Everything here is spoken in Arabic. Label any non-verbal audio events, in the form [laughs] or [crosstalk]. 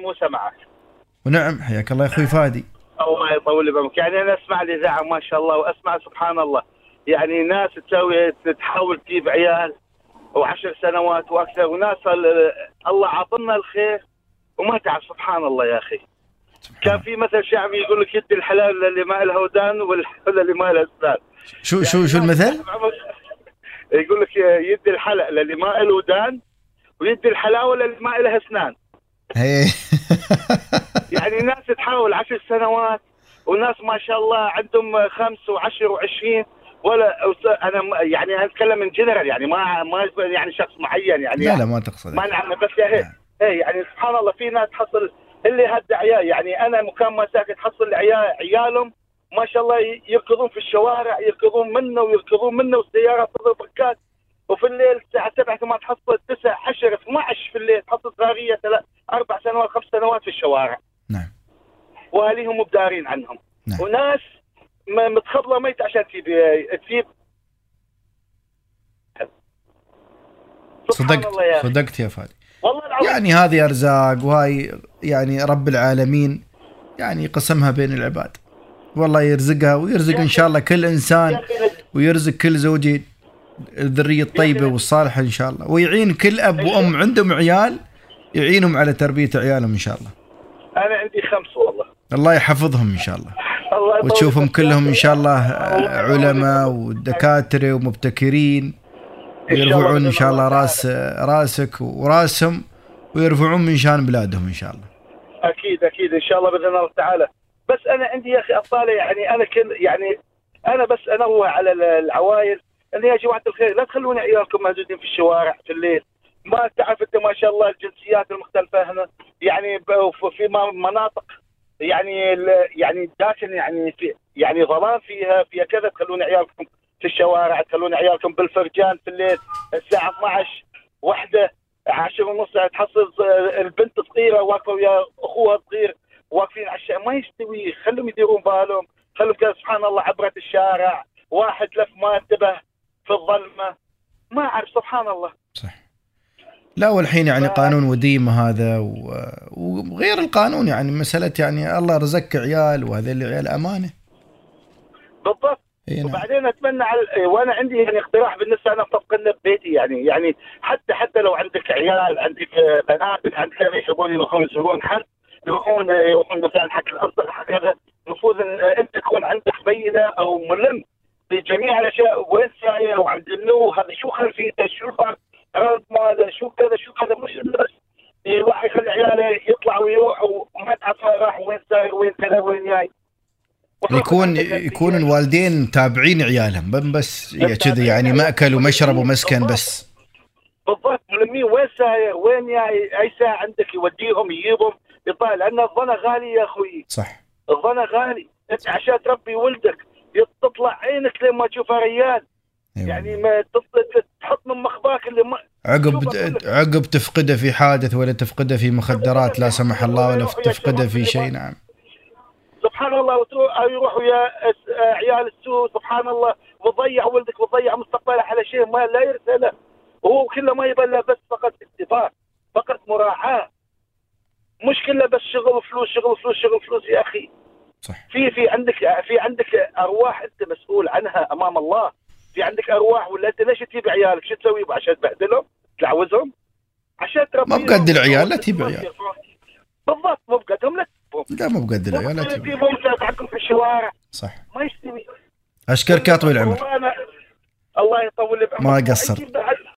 موسى معك. ونعم حياك الله يا أخوي فادي. الله يطول لي بعمرك. يعني أنا أسمع الإذاعة ما شاء الله وأسمع سبحان الله. يعني ناس تسوي تحاول تجيب عيال وعشر سنوات وأكثر. وناس ال- الله عطنا الخير وما تعرف سبحان الله يا أخي. كان في مثل شعبي يقول لك يد الحلال اللي ما لها ودان والحلال اللي ما لها اسنان شو شو شو المثل؟ يقول لك يد الحلال اللي ما له ودان ويد الحلاوه اللي ما لها اسنان. هي [laughs] يعني ناس تحاول عشر سنوات وناس ما شاء الله عندهم خمس وعشر وعشرين ولا أنا يعني أتكلم من جنرال يعني ما ما يعني شخص معين يعني لا لا ما تقصد. ما نعم بس يا هيك هي يعني سبحان الله في ناس تحصل اللي هد عيال يعني أنا مكان ما ساكن تحصل عيال عيالهم ما شاء الله يركضون في الشوارع يركضون منه ويركضون منه والسيارة تضرب بركات وفي الليل الساعة 7 كمان تحصل 9 10 12 في الليل تحصل صغارية ثلاث أربع سنوات خمس سنوات في الشوارع. نعم. واهاليهم مبدارين عنهم. نعم. وناس متخبلة ميت عشان تجيب تجيب. الله يا صدقت. صدقت يا فادي. والله العظيم. يعني هذه أرزاق وهاي يعني رب العالمين يعني قسمها بين العباد. والله يرزقها ويرزق إن شاء الله كل إنسان ويرزق كل زوجين. الذرية الطيبة والصالحة إن شاء الله. ويعين كل أب وأم عندهم عيال يعينهم على تربية عيالهم إن شاء الله. أنا عندي خمس والله. الله يحفظهم إن شاء الله. الله وتشوفهم. كلهم إن شاء الله علماء ودكاتره ومبتكرين ويرفعون إن شاء الله راس راسك وراسهم ويرفعون من شان بلادهم إن شاء الله. أكيد أكيد. إن شاء الله بإذن الله تعالى. بس أنا عندي يا أخي اطفالي يعني أنا كن يعني أنا بس أنوه على ال- العوائل ان يا جماعة الخير لا تخلون عيالكم موجودين في الشوارع في الليل. ما تعرف أنت ما شاء الله الجنسيات المختلفة هنا يعني في مناطق يعني يعني داخل يعني في يعني ظلام فيها فيها كذا. تخلون عيالكم في الشوارع تخلون عيالكم بالفرجان في الليل الساعة 12 واحدة عشر ونص تحصل البنت صغيرة واقفة ويا أخوها صغير واقفين على الشارع. ما يستوي خلهم يديرون بالهم خلهم كذا. سبحان الله عبرت الشارع واحد لف ما انتبه. في الظلمة. ما أعرف سبحان الله. صح. لا والحين يعني قانون وديمة هذا و- وغير القانون يعني مسألة يعني الله رزقك عيال وهذا العيال أمانة. بالضبط. إي نعم. وبعدين أتمنى على وأنا عندي يعني اقتراح بالنسبة أنا طبقنا ببيتي يعني. يعني حتى حتى لو عندك عيال عندك بنات عندك يحبون يروحون يسوون حل يروحون يروحون مثلا حق الاصدق حق هذا المفروض إن أنت تكون عندك بينة أو ملم بجميع الأشياء. وين ساير وعند منو هذا شو خلفيته شو الفرق عرض ماله شو كذا شو كذا مش بس يروح يخلي عياله ويروح وما تعرف راح وين ساير وين كذا وين جاي يكون يكون الوالدين تابعين عيالهم بس يا كذا يعني مأكل ومشرب ومسكن بس. بالضبط. ملمين وين ساير وين جاي أي ساعة عندك يوديهم يجيبهم؟ يطلع لأن الظنا غالي يا أخوي. صح. الظنا غالي. أنت عشان تربي ولدك تطلع عينك لما تشوفه ريال أيوة. يعني ما تحط من مخباك اللي ما عقب عقب تفقده في حادث ولا تفقده في مخدرات لا سمح الله ولا تفقده في شيء نعم. سبحان الله وتروح أو يروحوا يا اس- آه، عيال السوق سبحان الله. وتضيع ولدك وتضيع مستقبله على شيء ما لا يرثى له وهو كله ما يبى له بس فقط اتفاق فقط مراعاة. مش كله بس شغل فلوس شغل فلوس شغل فلوس يا أخي. صح. في في عندك في عندك أرواح أنت مسؤول عنها أمام الله. في عندك أرواح ولا انت ليش تجيب عيالك؟ شو تسوي عشان تبهدلهم؟ تلعوزهم عشان تربيهم. ما بقد العيال لا تجيب عيال. بالضبط مو بقدهم لا تجيبهم لا مو بقد العيال لا تجيب. تجيبهم تعكم في الشوارع. صح. ما يستوي أشكرك يا طويل العمر. الله يطول بعمرك. ما قصرت.